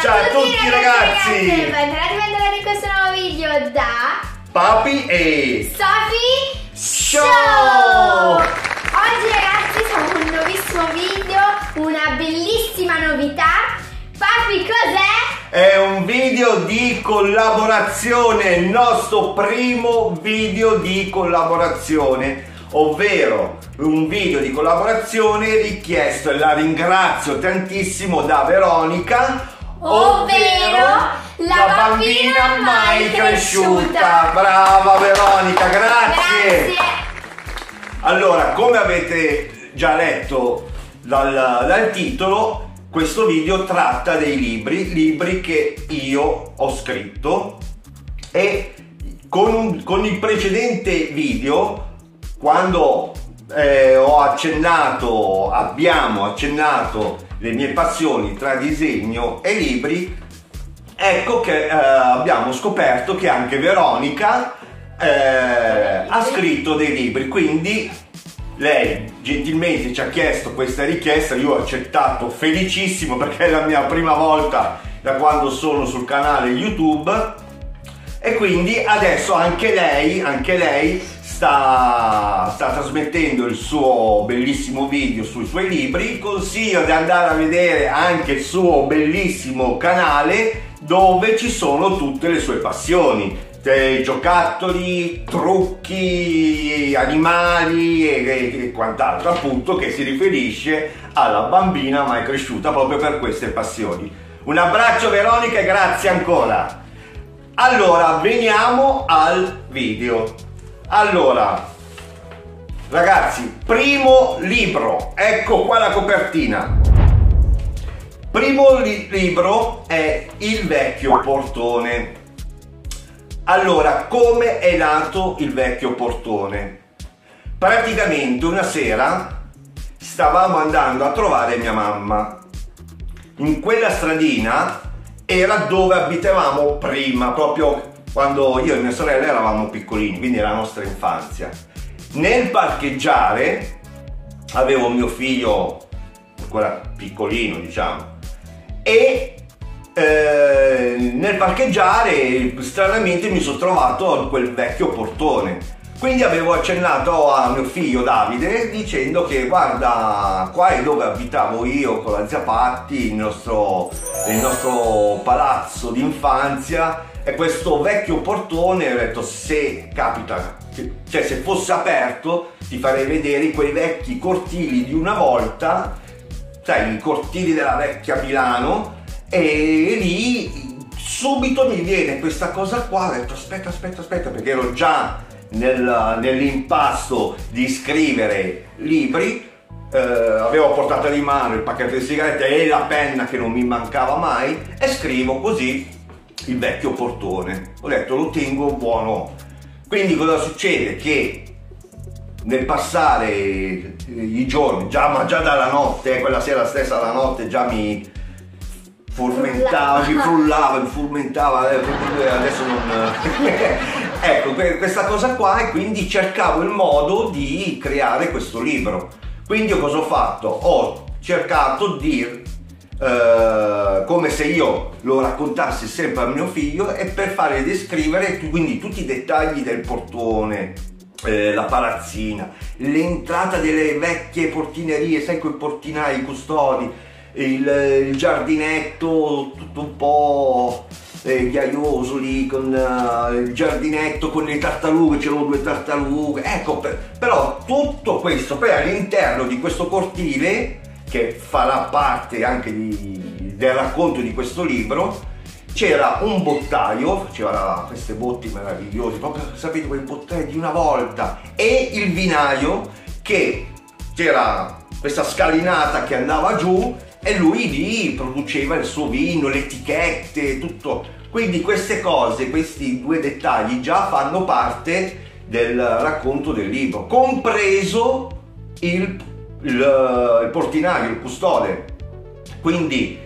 Ciao a tutti, ragazzi. Bentornati bentornati in questo nuovo video da Papi e Sophie Show. Oggi ragazzi siamo con un nuovissimo video, una bellissima novità. Papi cos'è? È un video di collaborazione, il nostro primo video di collaborazione, ovvero un video di collaborazione richiesto e la ringrazio tantissimo da Veronica, Ovvero la bambina mai cresciuta. Brava Veronica, grazie. Grazie. Allora, come avete già letto dal, dal titolo, questo video tratta dei libri, libri che io ho scritto e con, un- con il precedente video, quando eh, ho accennato, abbiamo accennato le mie passioni tra disegno e libri, ecco che eh, abbiamo scoperto che anche Veronica eh, ha scritto dei libri, quindi lei gentilmente ci ha chiesto questa richiesta, io ho accettato felicissimo perché è la mia prima volta da quando sono sul canale YouTube. E quindi adesso anche lei, anche lei sta, sta trasmettendo il suo bellissimo video sui suoi libri. Consiglio di andare a vedere anche il suo bellissimo canale dove ci sono tutte le sue passioni. Giocattoli, trucchi, animali e- e quant'altro, appunto, che si riferisce alla bambina mai cresciuta proprio per queste passioni. Un abbraccio Veronica e grazie ancora. Allora, veniamo al video. Allora, ragazzi, primo libro, ecco qua la copertina. Primo li- libro è Il vecchio portone. Allora, come è nato il vecchio portone? Praticamente una sera stavamo andando a trovare mia mamma. In quella stradina era dove abitavamo prima, proprio quando io e mia sorella eravamo piccolini, quindi era la nostra infanzia. Nel parcheggiare avevo mio figlio ancora piccolino, diciamo, e eh, nel parcheggiare stranamente mi sono trovato a quel vecchio portone. Quindi avevo accennato a mio figlio Davide dicendo che guarda, qua è dove abitavo io con la zia Patti, il nostro, il nostro palazzo d'infanzia e questo vecchio portone ho detto se capita, cioè se fosse aperto ti farei vedere quei vecchi cortili di una volta sai, i cortili della vecchia Milano e lì subito mi viene questa cosa qua, ho detto aspetta, aspetta, aspetta, perché ero già nel- nell'impasto di scrivere libri, eh, avevo portato di mano il pacchetto di sigarette e la penna che non mi mancava mai e scrivo così il vecchio portone. Ho detto lo tengo buono. Quindi cosa succede? Che nel passare eh, i giorni, già, ma già dalla notte, eh, quella sera stessa la notte già mi furmentava, mi frullava, mi furmentava, eh, adesso non... ecco, que- questa cosa qua e quindi cercavo il modo di creare questo libro. Quindi io cosa ho fatto? Ho cercato di, eh, come se io lo raccontassi sempre a mio figlio e per fare descrivere quindi tutti i dettagli del portone, eh, la palazzina, l'entrata delle vecchie portinerie, sai quei portinai custodi, il, il giardinetto tutto un po' eh, ghiaioso lì con eh, il giardinetto con le tartarughe, c'erano due tartarughe, ecco, per- però tutto questo poi all'interno di questo cortile che farà parte anche di- del racconto di questo libro c'era un bottaio, faceva queste botti meravigliose, proprio sapete quei bottai di una volta, e il vinaio che c'era questa scalinata che andava giù e lui lì produceva il suo vino, le etichette, tutto. Quindi queste cose, questi due dettagli già fanno parte del racconto del libro, compreso il, il- il portinaio, il custode. Quindi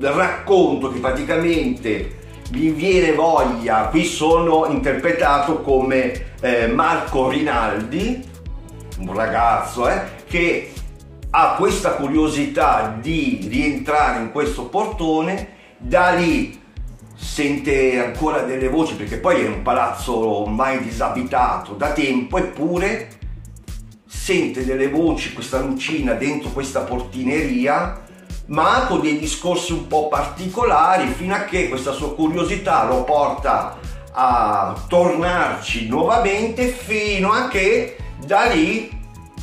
racconto che praticamente mi viene voglia, qui sono interpretato come eh, Marco Rinaldi, un ragazzo eh, che ha questa curiosità di rientrare in questo portone, da lì sente ancora delle voci perché poi è un palazzo ormai disabitato da tempo eppure sente delle voci, questa lucina dentro questa portineria ma con dei discorsi un po' particolari fino a che questa sua curiosità lo porta a tornarci nuovamente fino a che da lì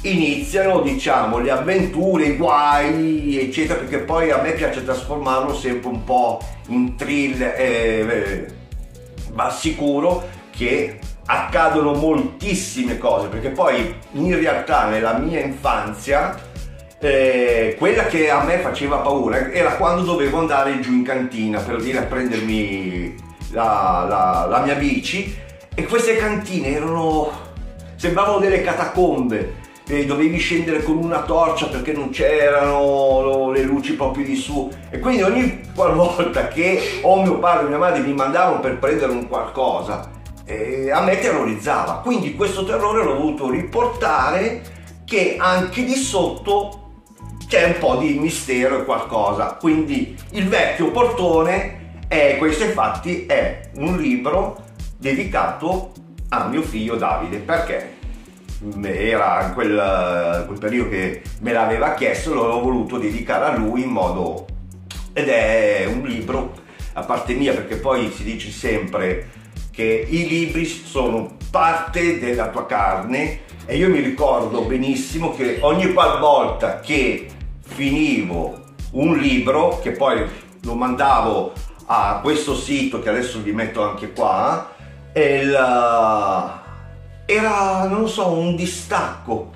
iniziano diciamo le avventure, i guai eccetera perché poi a me piace trasformarlo sempre un po' in thriller eh, eh, ma sicuro che accadono moltissime cose perché poi in realtà nella mia infanzia eh, quella che a me faceva paura era quando dovevo andare giù in cantina per dire a prendermi la, la, la mia bici e queste cantine erano sembravano delle catacombe e dovevi scendere con una torcia perché non c'erano le luci proprio di su. E quindi ogni qualvolta che o mio padre o mia madre mi mandavano per prendere un qualcosa eh, a me terrorizzava. Quindi questo terrore l'ho voluto riportare che anche di sotto c'è un po' di mistero e qualcosa. Quindi il vecchio portone è questo infatti è un libro dedicato a mio figlio Davide perché era quel, quel periodo che me l'aveva chiesto, l'ho voluto dedicare a lui in modo... ed è un libro a parte mia perché poi si dice sempre che i libri sono parte della tua carne e io mi ricordo benissimo che ogni qualvolta che finivo un libro che poi lo mandavo a questo sito che adesso vi metto anche qua il, era, non so, un distacco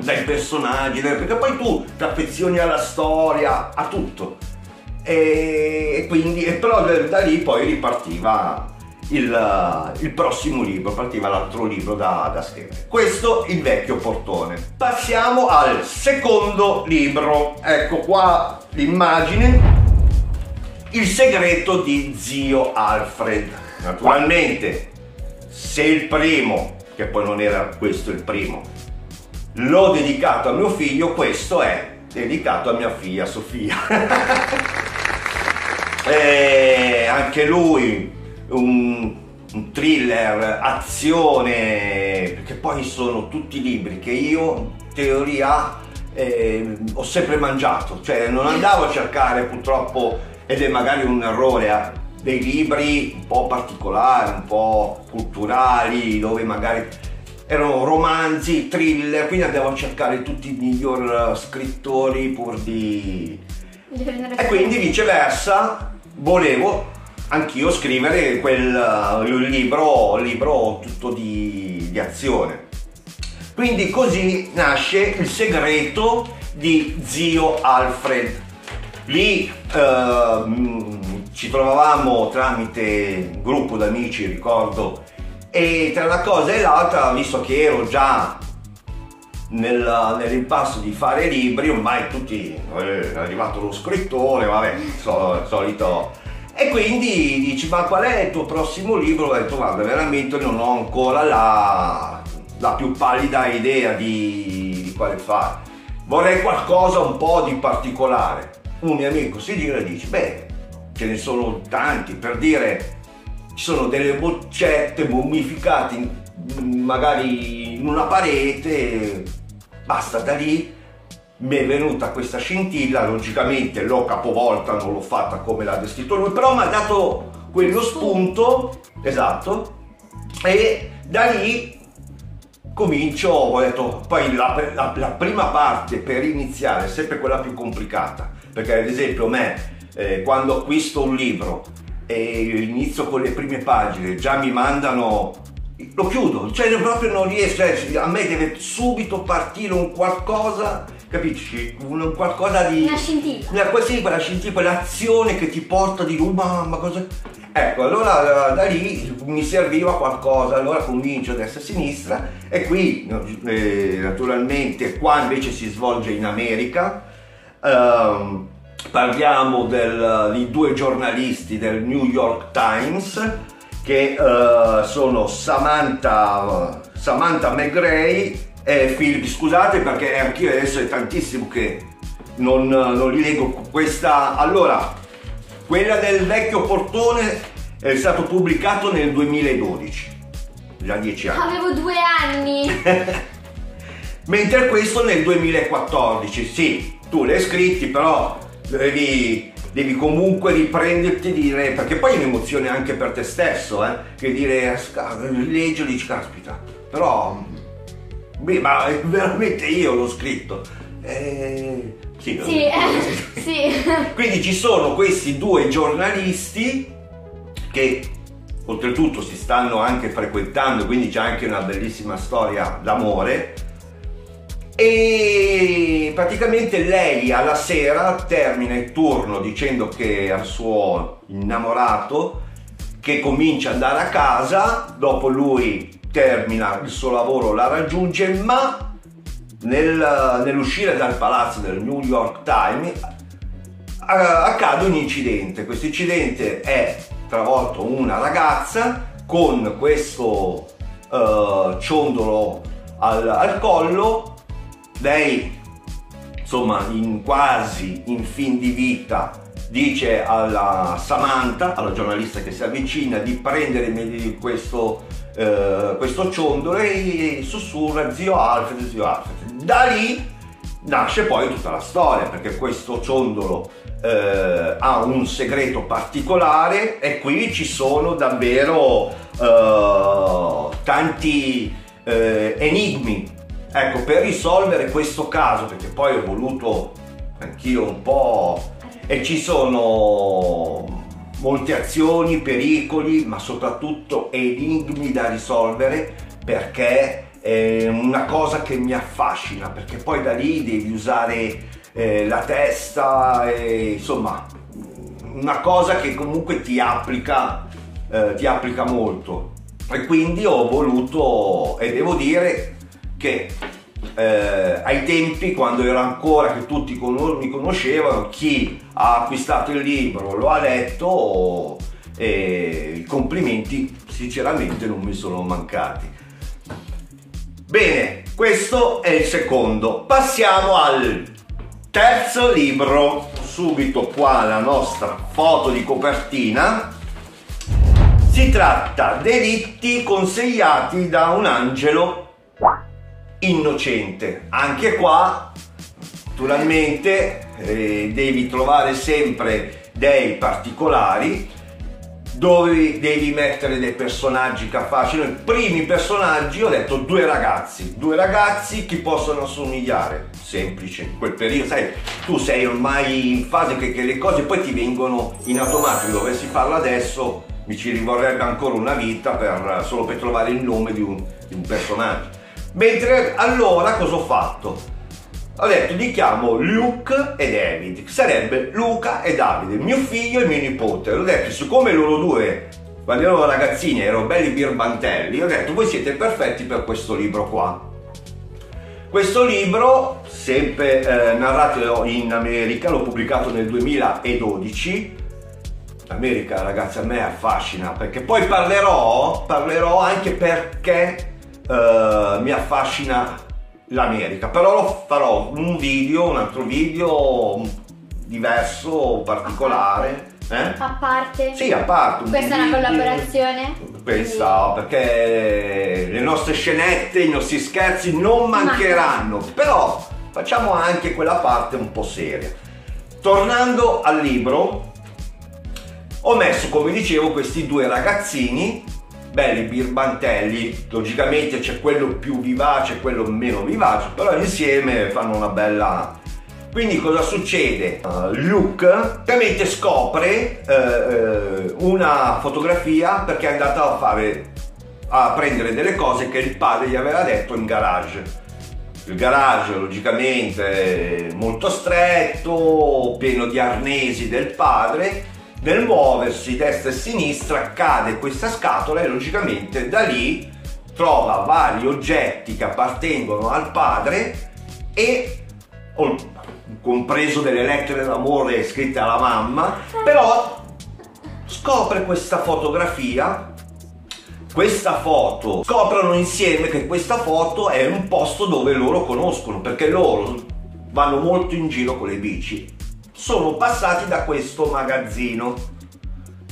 dai personaggi, perché poi tu ti affezioni alla storia, a tutto. E quindi, e però da lì poi ripartiva il, il, prossimo libro, partiva l'altro libro da, da scrivere. Questo il vecchio portone. Passiamo al secondo libro. Ecco qua l'immagine. Il segreto di zio Alfred. Naturalmente, se il primo che poi non era questo il primo. L'ho dedicato a mio figlio, questo è dedicato a mia figlia Sofia. anche lui un, un, thriller, azione, perché poi sono tutti libri che io in teoria eh, ho sempre mangiato, cioè non andavo a cercare purtroppo, ed è magari un errore, eh, dei libri un po' particolari, un po' culturali, dove magari erano romanzi, thriller, quindi andavo a cercare tutti i miglior scrittori pur di... E quindi viceversa volevo anch'io scrivere quel libro, libro tutto di, di azione. Quindi così nasce il segreto di zio Alfred. Lì eh, ci trovavamo tramite un gruppo d'amici, ricordo, e tra una cosa e l'altra, visto che ero già nel, nell'impasto di fare libri, ormai tutti, eh, è arrivato lo scrittore, vabbè, so, solito. E quindi dici, ma qual è il tuo prossimo libro? Ho detto, guarda, veramente non ho ancora la, la più pallida idea di, di quale fare. Vorrei qualcosa un po' di particolare. Un mio amico si gira e dice, beh, ce ne sono tanti, per dire ci sono delle boccette mummificate in, magari in una parete, basta da lì mi è venuta questa scintilla, logicamente l'ho capovolta, non l'ho fatta come l'ha descritto lui, però mi ha dato quello spunto, esatto, e da lì comincio, ho detto, poi la, la, la prima parte per iniziare è sempre quella più complicata, perché ad esempio a me eh, quando acquisto un libro e inizio con le prime pagine, già mi mandano lo chiudo, cioè proprio non riesco, cioè, a me deve subito partire un qualcosa, capisci? Un qualcosa di... Una scintilla. Una, sì, quella scintilla, quell'azione che ti porta di, oh mamma, cosa... Ecco, allora da lì mi serviva qualcosa, allora comincio a destra e a sinistra e qui eh, naturalmente qua invece si svolge in America. Um, parliamo del, di due giornalisti del New York Times che uh, sono Samantha, Samantha McGray eh, Philip, scusate perché anch'io adesso è tantissimo che non, non li leggo questa. Allora, quella del vecchio portone è stato pubblicato nel 2012, già dieci anni. Avevo due anni. Mentre questo nel 2014, sì, tu l'hai scritti, però devi, devi comunque riprenderti e dire, perché poi è un'emozione anche per te stesso, eh, che dire, leggi e dici, caspita, però, beh, ma veramente io l'ho scritto. Eh, sì, sì, eh, sì. Quindi ci sono questi due giornalisti che oltretutto si stanno anche frequentando, quindi c'è anche una bellissima storia d'amore e praticamente lei alla sera termina il turno dicendo che al suo innamorato che comincia ad andare a casa, dopo lui termina il suo lavoro, la raggiunge, ma nel, nell'uscire dal palazzo del New York Times accade un incidente. Questo incidente è travolto una ragazza con questo uh, ciondolo al, al collo lei insomma in quasi in fin di vita dice alla Samantha, alla giornalista che si avvicina, di prendere questo, eh, questo ciondolo e sussurra zio Alfred, zio Alfred. Da lì nasce poi tutta la storia perché questo ciondolo eh, ha un segreto particolare e qui ci sono davvero eh, tanti eh, enigmi Ecco, per risolvere questo caso, perché poi ho voluto anch'io un po' e ci sono molte azioni, pericoli, ma soprattutto enigmi da risolvere perché è una cosa che mi affascina, perché poi da lì devi usare eh, la testa e insomma una cosa che comunque ti applica, eh, ti applica molto. E quindi ho voluto, e devo dire, che eh, ai tempi quando ero ancora che tutti con- mi conoscevano chi ha acquistato il libro lo ha letto e i complimenti sinceramente non mi sono mancati. Bene questo è il secondo. Passiamo al terzo libro. Subito qua la nostra foto di copertina. Si tratta delitti consigliati da un angelo innocente. Anche qua, naturalmente, eh, devi trovare sempre dei particolari dove devi mettere dei personaggi che affascinano. I primi personaggi ho detto due ragazzi, due ragazzi che possono assomigliare, semplice, in quel periodo, sai, tu sei ormai in fase che, che le cose poi ti vengono in automatico, dovessi farlo adesso mi ci rivorrebbe ancora una vita per, solo per trovare il nome di un, di un personaggio. Mentre allora cosa ho fatto? Ho detto li chiamo Luke e David, sarebbe Luca e Davide, mio figlio e mio nipote. Ho detto, siccome loro due, quando erano ragazzini, erano belli birbantelli, ho detto voi siete perfetti per questo libro qua. Questo libro, sempre eh, narrato in America, l'ho pubblicato nel 2012. L'America, ragazzi, a me affascina perché poi parlerò, parlerò anche perché uh, mi affascina l'America, però farò un video, un altro video diverso, particolare. Eh? A parte? Sì, a parte. Questa è una collaborazione? Questa, perché le nostre scenette, i nostri scherzi non mancheranno, però facciamo anche quella parte un po' seria. Tornando al libro, ho messo, come dicevo, questi due ragazzini belli birbantelli, logicamente c'è quello più vivace quello meno vivace, però insieme fanno una bella... Quindi cosa succede? Uh, Luke ovviamente scopre uh, una fotografia perché è andato a fare a prendere delle cose che il padre gli aveva detto in garage. Il garage logicamente molto stretto, pieno di arnesi del padre nel muoversi destra e sinistra cade questa scatola e logicamente da lì trova vari oggetti che appartengono al padre e compreso delle lettere d'amore scritte alla mamma però scopre questa fotografia questa foto, scoprono insieme che questa foto è un posto dove loro conoscono, perché loro vanno molto in giro con le bici. Sono passati da questo magazzino.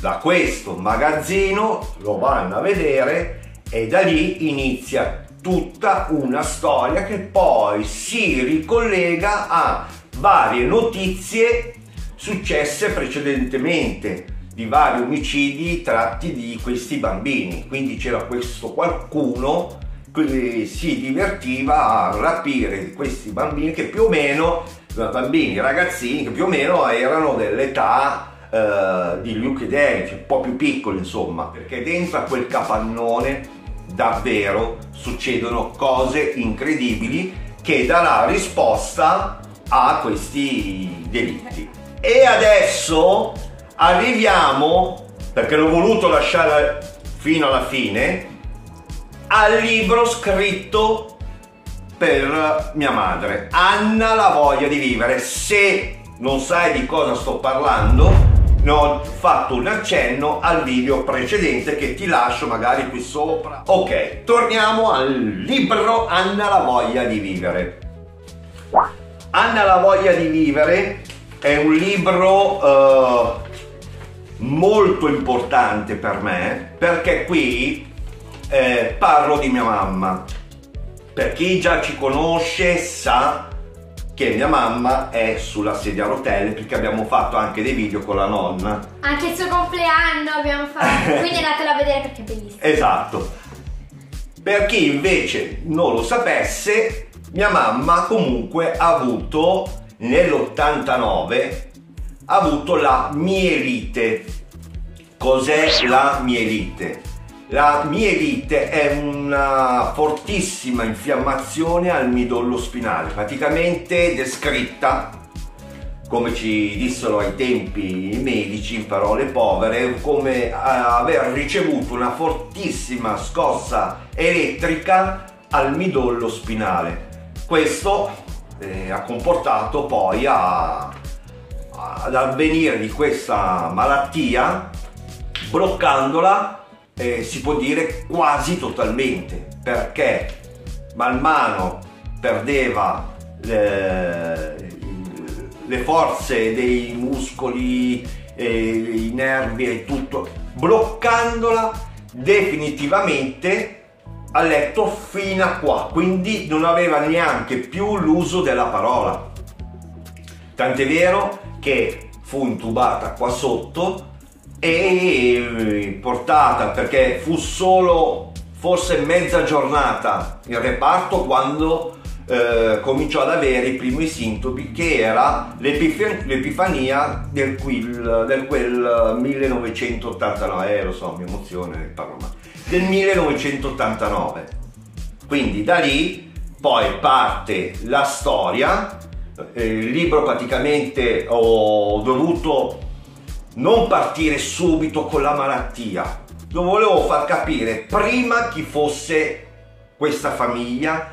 Da questo magazzino lo vanno a vedere e da lì inizia tutta una storia che poi si ricollega a varie notizie successe precedentemente di vari omicidi tratti di questi bambini. Quindi c'era questo qualcuno che si divertiva a rapire questi bambini che più o meno, bambini, ragazzini che più o meno erano dell'età eh, di Luke e Derek, un po' più piccoli insomma, perché dentro a quel capannone davvero succedono cose incredibili che darà risposta a questi delitti. E adesso arriviamo, perché l'ho voluto lasciare fino alla fine, al libro scritto per mia madre, Anna la voglia di vivere. Se non sai di cosa sto parlando, ne ho fatto un accenno al video precedente che ti lascio magari qui sopra. Ok, torniamo al libro Anna la voglia di vivere. Anna la voglia di vivere è un libro uh, molto importante per me perché qui eh, parlo di mia mamma. Per chi già ci conosce sa che mia mamma è sulla sedia a rotelle perché abbiamo fatto anche dei video con la nonna. Anche il suo compleanno abbiamo fatto, quindi andatelo a vedere perché è bellissimo. Esatto. Per chi invece non lo sapesse, mia mamma comunque ha avuto nell'89 ha avuto la mielite. Cos'è la mielite? La mielite è una fortissima infiammazione al midollo spinale, praticamente descritta, come ci dissero ai tempi i medici in parole povere, come aver ricevuto una fortissima scossa elettrica al midollo spinale. Questo eh, ha comportato poi a, ad avvenire di questa malattia bloccandola eh, si può dire quasi totalmente perché man mano perdeva le, le forze dei muscoli, eh, i nervi e tutto, bloccandola definitivamente a letto fino a qua, quindi non aveva neanche più l'uso della parola. Tant'è vero che fu intubata qua sotto e portata perché fu solo forse mezza giornata in reparto quando eh, cominciò ad avere i primi sintomi che era l'epifania del, quel, del quel 1989 eh, lo so mi emozione parlo male. Del 1989 quindi da lì poi parte la storia. Eh, il libro praticamente ho dovuto non partire subito con la malattia. Lo volevo far capire prima chi fosse questa famiglia,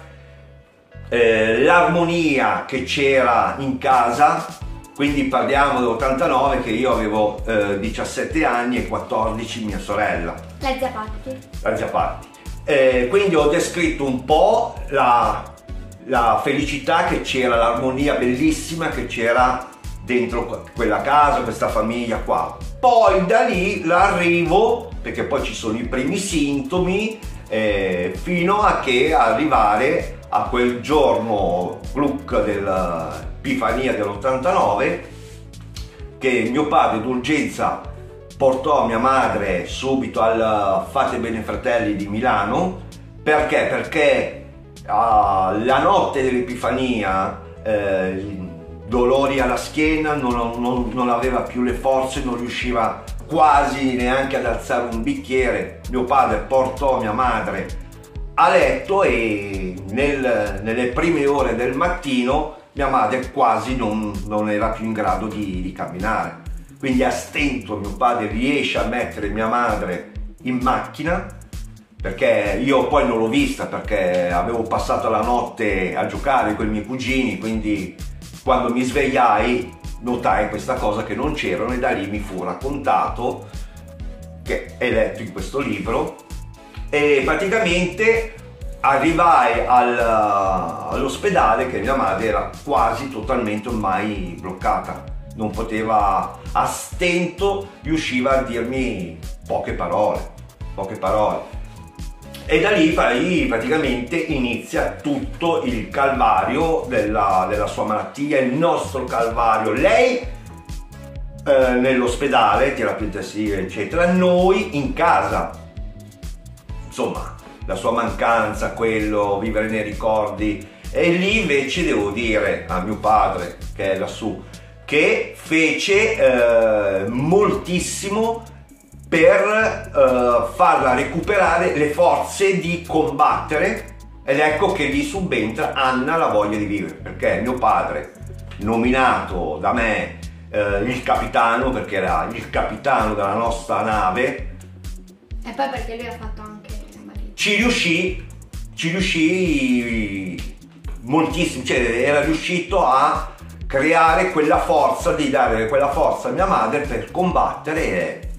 eh, l'armonia che c'era in casa, quindi parliamo dell'89 che io avevo eh, 17 anni e 14 mia sorella. La zia Patti. La zia Patti. Eh, quindi ho descritto un po' la, la felicità che c'era, l'armonia bellissima che c'era dentro quella casa, questa famiglia qua. Poi da lì l'arrivo, perché poi ci sono i primi sintomi, eh, fino a che arrivare a quel giorno gluck dell'Epifania dell'89 che mio padre d'urgenza portò mia madre subito al Fate Bene Fratelli di Milano perché? Perché uh, la notte dell'Epifania eh, dolori alla schiena, non, non, non, aveva più le forze, non riusciva quasi neanche ad alzare un bicchiere. Mio padre portò mia madre a letto e nel, nelle prime ore del mattino mia madre quasi non, non era più in grado di, di camminare. Quindi a stento mio padre riesce a mettere mia madre in macchina perché io poi non l'ho vista perché avevo passato la notte a giocare con i miei cugini, quindi quando mi svegliai notai questa cosa che non c'erano e da lì mi fu raccontato, che è letto in questo libro, e praticamente arrivai al, all'ospedale che mia madre era quasi totalmente ormai bloccata, non poteva, a stento riusciva a dirmi poche parole, poche parole. E da lì poi praticamente inizia tutto il calvario della, della sua malattia, il nostro calvario. Lei eh, nell'ospedale, terapia intensiva, eccetera, noi in casa. Insomma, la sua mancanza, quello, vivere nei ricordi. E lì invece devo dire a mio padre, che è lassù, che fece eh, moltissimo per uh, farla recuperare le forze di combattere ed ecco che lì subentra Anna la voglia di vivere perché mio padre nominato da me uh, il capitano perché era il capitano della nostra nave. E poi perché lui ha fatto anche ci riuscì ci riuscì moltissimo cioè era riuscito a creare quella forza di dare quella forza a mia madre per combattere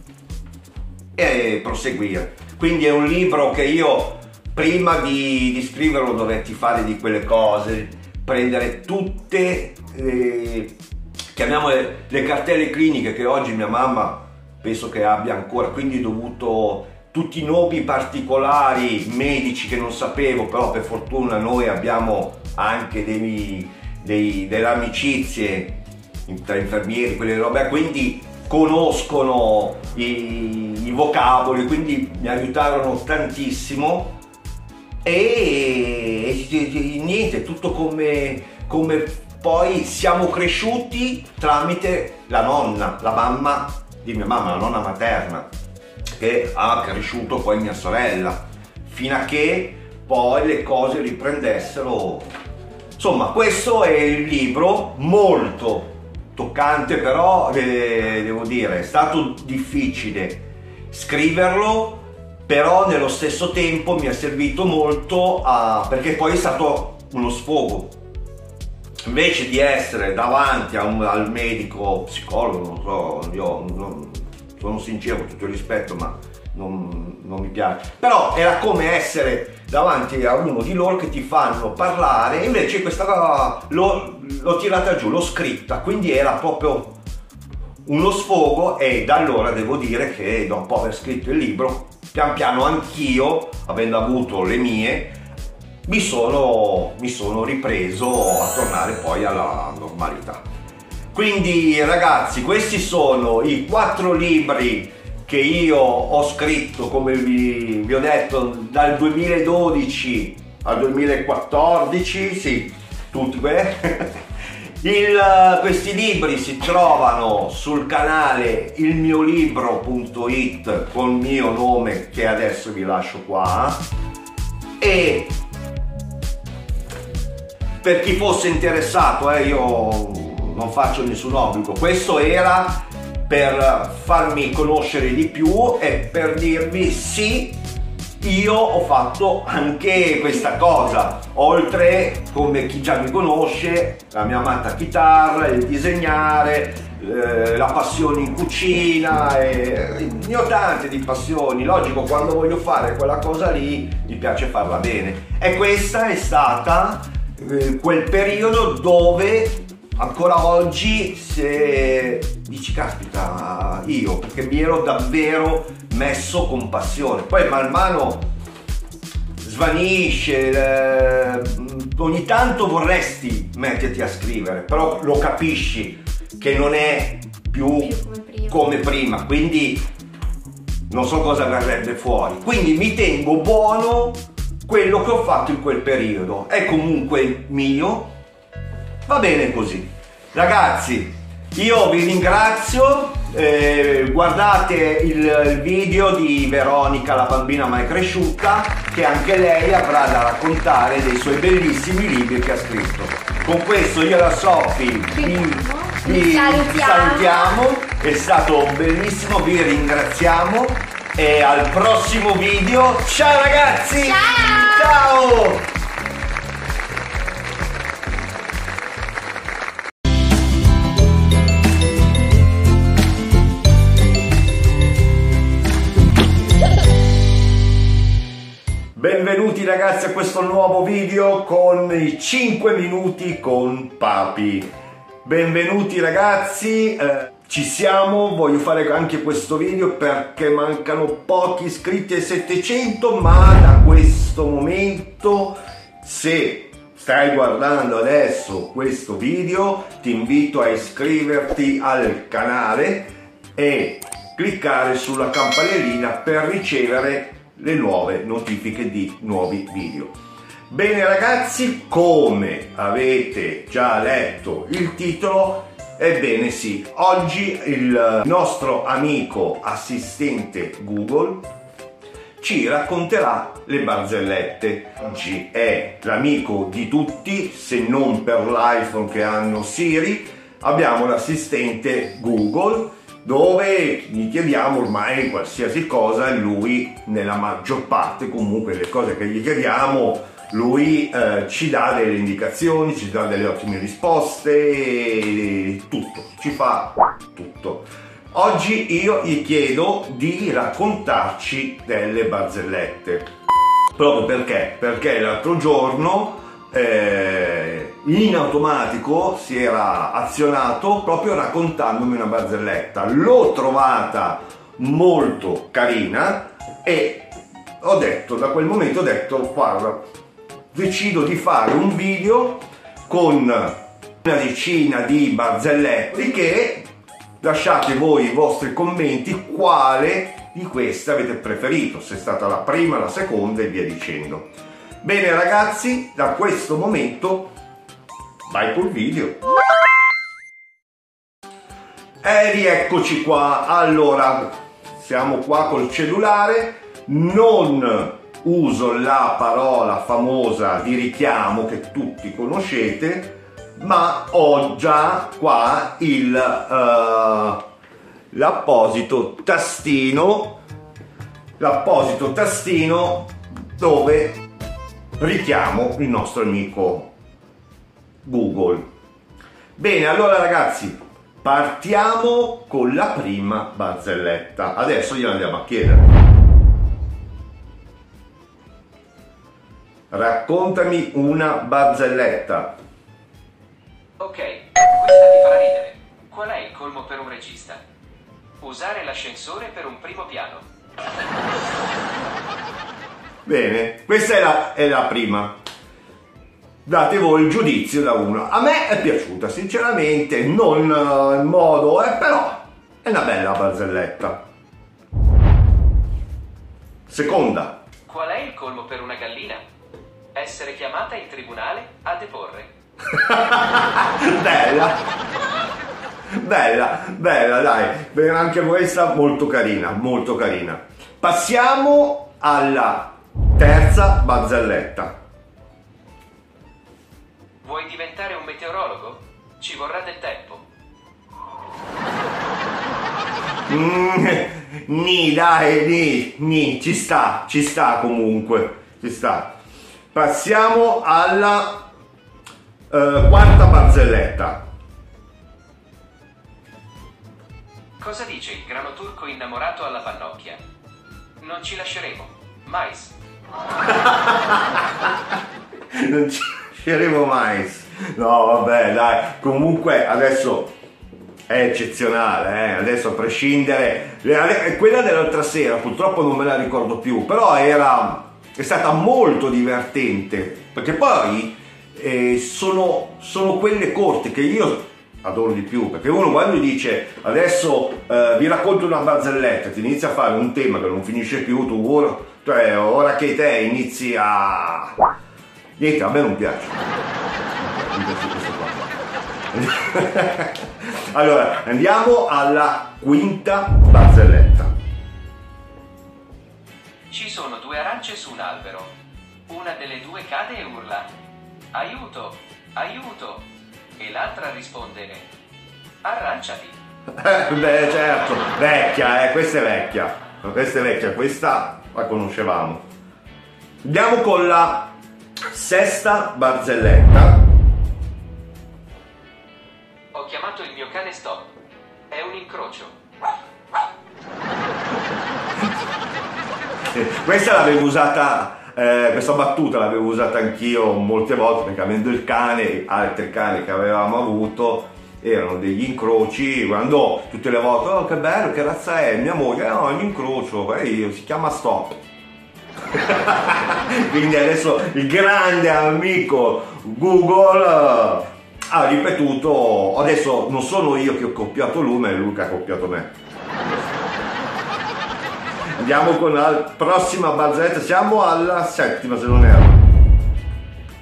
e proseguire. Quindi è un libro che io prima di, di scriverlo dovetti fare di quelle cose, prendere tutte, eh, chiamiamole le cartelle cliniche che oggi mia mamma penso che abbia ancora, quindi dovuto tutti i nomi particolari medici che non sapevo, però per fortuna noi abbiamo anche dei, dei, delle amicizie tra infermieri, quelle robe, quindi conoscono i, i vocaboli, quindi mi aiutarono tantissimo e, e niente, tutto come, come poi siamo cresciuti tramite la nonna, la mamma di mia mamma, la nonna materna, che ha cresciuto poi mia sorella, fino a che poi le cose riprendessero. Insomma, questo è il libro molto toccante però eh, devo dire è stato difficile scriverlo però nello stesso tempo mi è servito molto a, perché poi è stato uno sfogo. Invece di essere davanti un, al medico psicologo non so io non, sono sincero con tutto il rispetto ma non, non mi piace però era come essere davanti a uno di loro che ti fanno parlare, invece questa l'ho, l'ho tirata giù, l'ho scritta, quindi era proprio uno sfogo e da allora devo dire che dopo aver scritto il libro, pian piano anch'io, avendo avuto le mie, mi sono, mi sono ripreso a tornare poi alla normalità. Quindi ragazzi, questi sono i quattro libri che io ho scritto, come vi, vi ho detto, dal 2012 al 2014, sì, tutti Il, questi libri si trovano sul canale ilmiolibro.it con il mio nome che adesso vi lascio qua. E per chi fosse interessato eh, io non faccio nessun obbligo. Questo era per farmi conoscere di più e per dirvi sì, io ho fatto anche questa cosa, oltre come chi già mi conosce, la mia amata chitarra, il disegnare, eh, la passione in cucina, e, ne ho tante di passioni, logico quando voglio fare quella cosa lì mi piace farla bene. E questa è stata eh, quel periodo dove ancora oggi se dici caspita io perché mi ero davvero messo con passione. Poi man mano svanisce eh, ogni tanto vorresti metterti a scrivere però lo capisci che non è più, più come, prima. come prima quindi non so cosa verrebbe fuori. Quindi mi tengo buono quello che ho fatto in quel periodo. È comunque mio Va bene così. Ragazzi, io vi ringrazio. Eh, guardate il, il, video di Veronica, la bambina mai cresciuta, che anche lei avrà da raccontare dei suoi bellissimi libri che ha scritto. Con questo io la Sofi vi, vi salutiamo. salutiamo, è stato bellissimo, vi ringraziamo e al prossimo video. Ciao ragazzi! Ciao! Ciao! Benvenuti ragazzi a questo nuovo video con i 5 minuti con Papi. Benvenuti ragazzi, eh, ci siamo, voglio fare anche questo video perché mancano pochi iscritti ai 700, ma da questo momento se stai guardando adesso questo video ti invito a iscriverti al canale e cliccare sulla campanellina per ricevere le nuove notifiche di nuovi video. Bene ragazzi, come avete già letto il titolo, ebbene sì, oggi il nostro amico assistente Google ci racconterà le barzellette. Oggi è l'amico di tutti, se non per l'iPhone che hanno Siri, abbiamo l'assistente Google dove gli chiediamo ormai qualsiasi cosa e lui nella maggior parte comunque le cose che gli chiediamo lui eh, ci dà delle indicazioni, ci dà delle ottime risposte, tutto, ci fa tutto. Oggi io gli chiedo di raccontarci delle barzellette. Proprio perché? Perché l'altro giorno eh, in automatico si era azionato proprio raccontandomi una barzelletta. L'ho trovata molto carina e ho detto, da quel momento ho detto, guarda, decido di fare un video con una decina di barzellette che lasciate voi i vostri commenti quale di queste avete preferito, se è stata la prima, la seconda e via dicendo. Bene ragazzi, da questo momento vai col video. E rieccoci qua. Allora, siamo qua col cellulare, non uso la parola famosa di richiamo che tutti conoscete, ma ho già qua il uh, l'apposito tastino l'apposito tastino dove richiamo il nostro amico Google. Bene, allora ragazzi, partiamo con la prima barzelletta. Adesso gliela andiamo a chiedere. Raccontami una barzelletta. Ok, questa ti farà ridere. Qual è il colmo per un regista? Usare l'ascensore per un primo piano. Bene, questa è la, è la prima. Date voi il giudizio da uno. A me è piaciuta, sinceramente, non uh, in modo, eh, però è una bella barzelletta. Seconda. Qual è il colmo per una gallina? Essere chiamata in tribunale a deporre. bella. Bella, bella, dai. Anche questa molto carina, molto carina. Passiamo alla Terza barzelletta. Vuoi diventare un meteorologo? Ci vorrà del tempo. Mm, ni, dai, ni, ni, ci sta, ci sta comunque, ci sta. Passiamo alla uh, quarta barzelletta. Cosa dice il grano turco innamorato alla pannocchia? Non ci lasceremo. Mais. non ci lasceremo mai. No, vabbè, dai. Comunque adesso è eccezionale, eh? adesso a prescindere. Quella dell'altra sera purtroppo non me la ricordo più, però era, è stata molto divertente, perché poi eh, sono, sono quelle corte che io adoro di più perché uno quando dice adesso eh, vi racconto una barzelletta ti inizia a fare un tema che non finisce più tu ora, cioè, ora che te inizi a niente a me non piace non piace questo qua allora andiamo alla quinta barzelletta ci sono due arance su un albero una delle due cade e urla aiuto aiuto e l'altra risponde arranciati. Eh, beh, certo, vecchia, eh, questa è vecchia. Questa è vecchia, questa la conoscevamo. Andiamo con la sesta barzelletta. Ho chiamato il mio cane stop. È un incrocio. questa l'avevo usata eh, questa battuta l'avevo usata anch'io molte volte perché avendo il cane, altri cani che avevamo avuto, erano degli incroci, quando tutte le volte, oh che bello, che razza è? Mia moglie, no, è un incrocio, e io, si chiama Stop. Quindi adesso il grande amico Google eh, ha ripetuto, adesso non sono io che ho copiato lui, ma è lui che ha copiato me. Andiamo con la prossima barzelletta, siamo alla settima se non erro.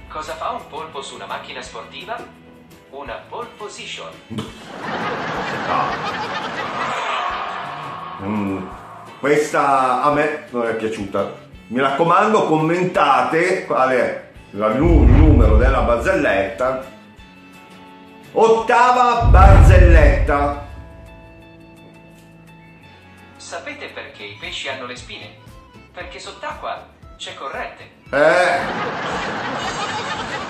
Cosa fa un polpo su una macchina sportiva? Una pole position. Mm, questa a me non è piaciuta. Mi raccomando, commentate qual è il numero della barzelletta. Ottava barzelletta. Sapete perché i pesci hanno le spine? Perché sott'acqua c'è corrente. Eh.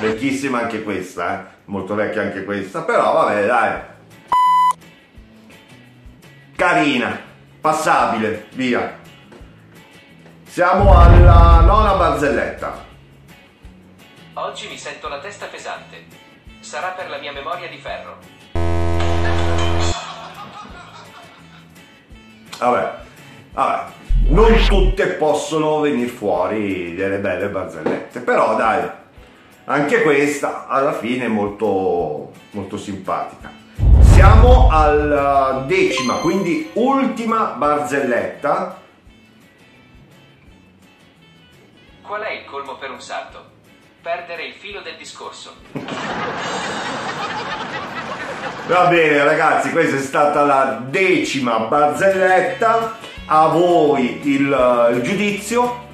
Vecchissima anche questa, eh. Molto vecchia anche questa, però vabbè, dai. Carina, passabile, via. Siamo alla nona barzelletta. Oggi mi sento la testa pesante. Sarà per la mia memoria di ferro. Vabbè, vabbè, non tutte possono venire fuori delle belle barzellette, però dai, anche questa alla fine è molto, molto simpatica. Siamo alla decima, quindi ultima barzelletta. Qual è il colmo per un sarto? Perdere il filo del discorso. Va bene ragazzi, questa è stata la decima barzelletta, a voi il, il giudizio.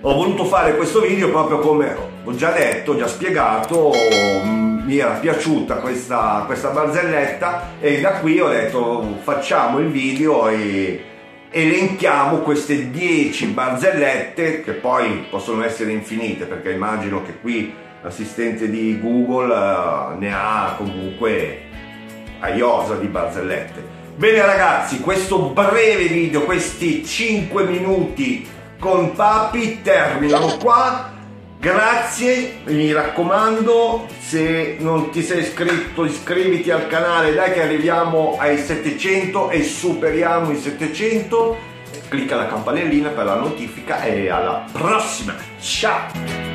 Ho voluto fare questo video proprio come ho già detto, già spiegato, mi era piaciuta questa, questa barzelletta e da qui ho detto facciamo il video e elenchiamo queste 10 barzellette che poi possono essere infinite perché immagino che qui l'assistente di Google eh, ne ha comunque a iosa di barzellette. Bene ragazzi, questo breve video, questi 5 minuti con Papi terminano qua. Grazie, mi raccomando, se non ti sei iscritto iscriviti al canale, dai che arriviamo ai 700 e superiamo i 700. Clicca la campanellina per la notifica e alla prossima. Ciao!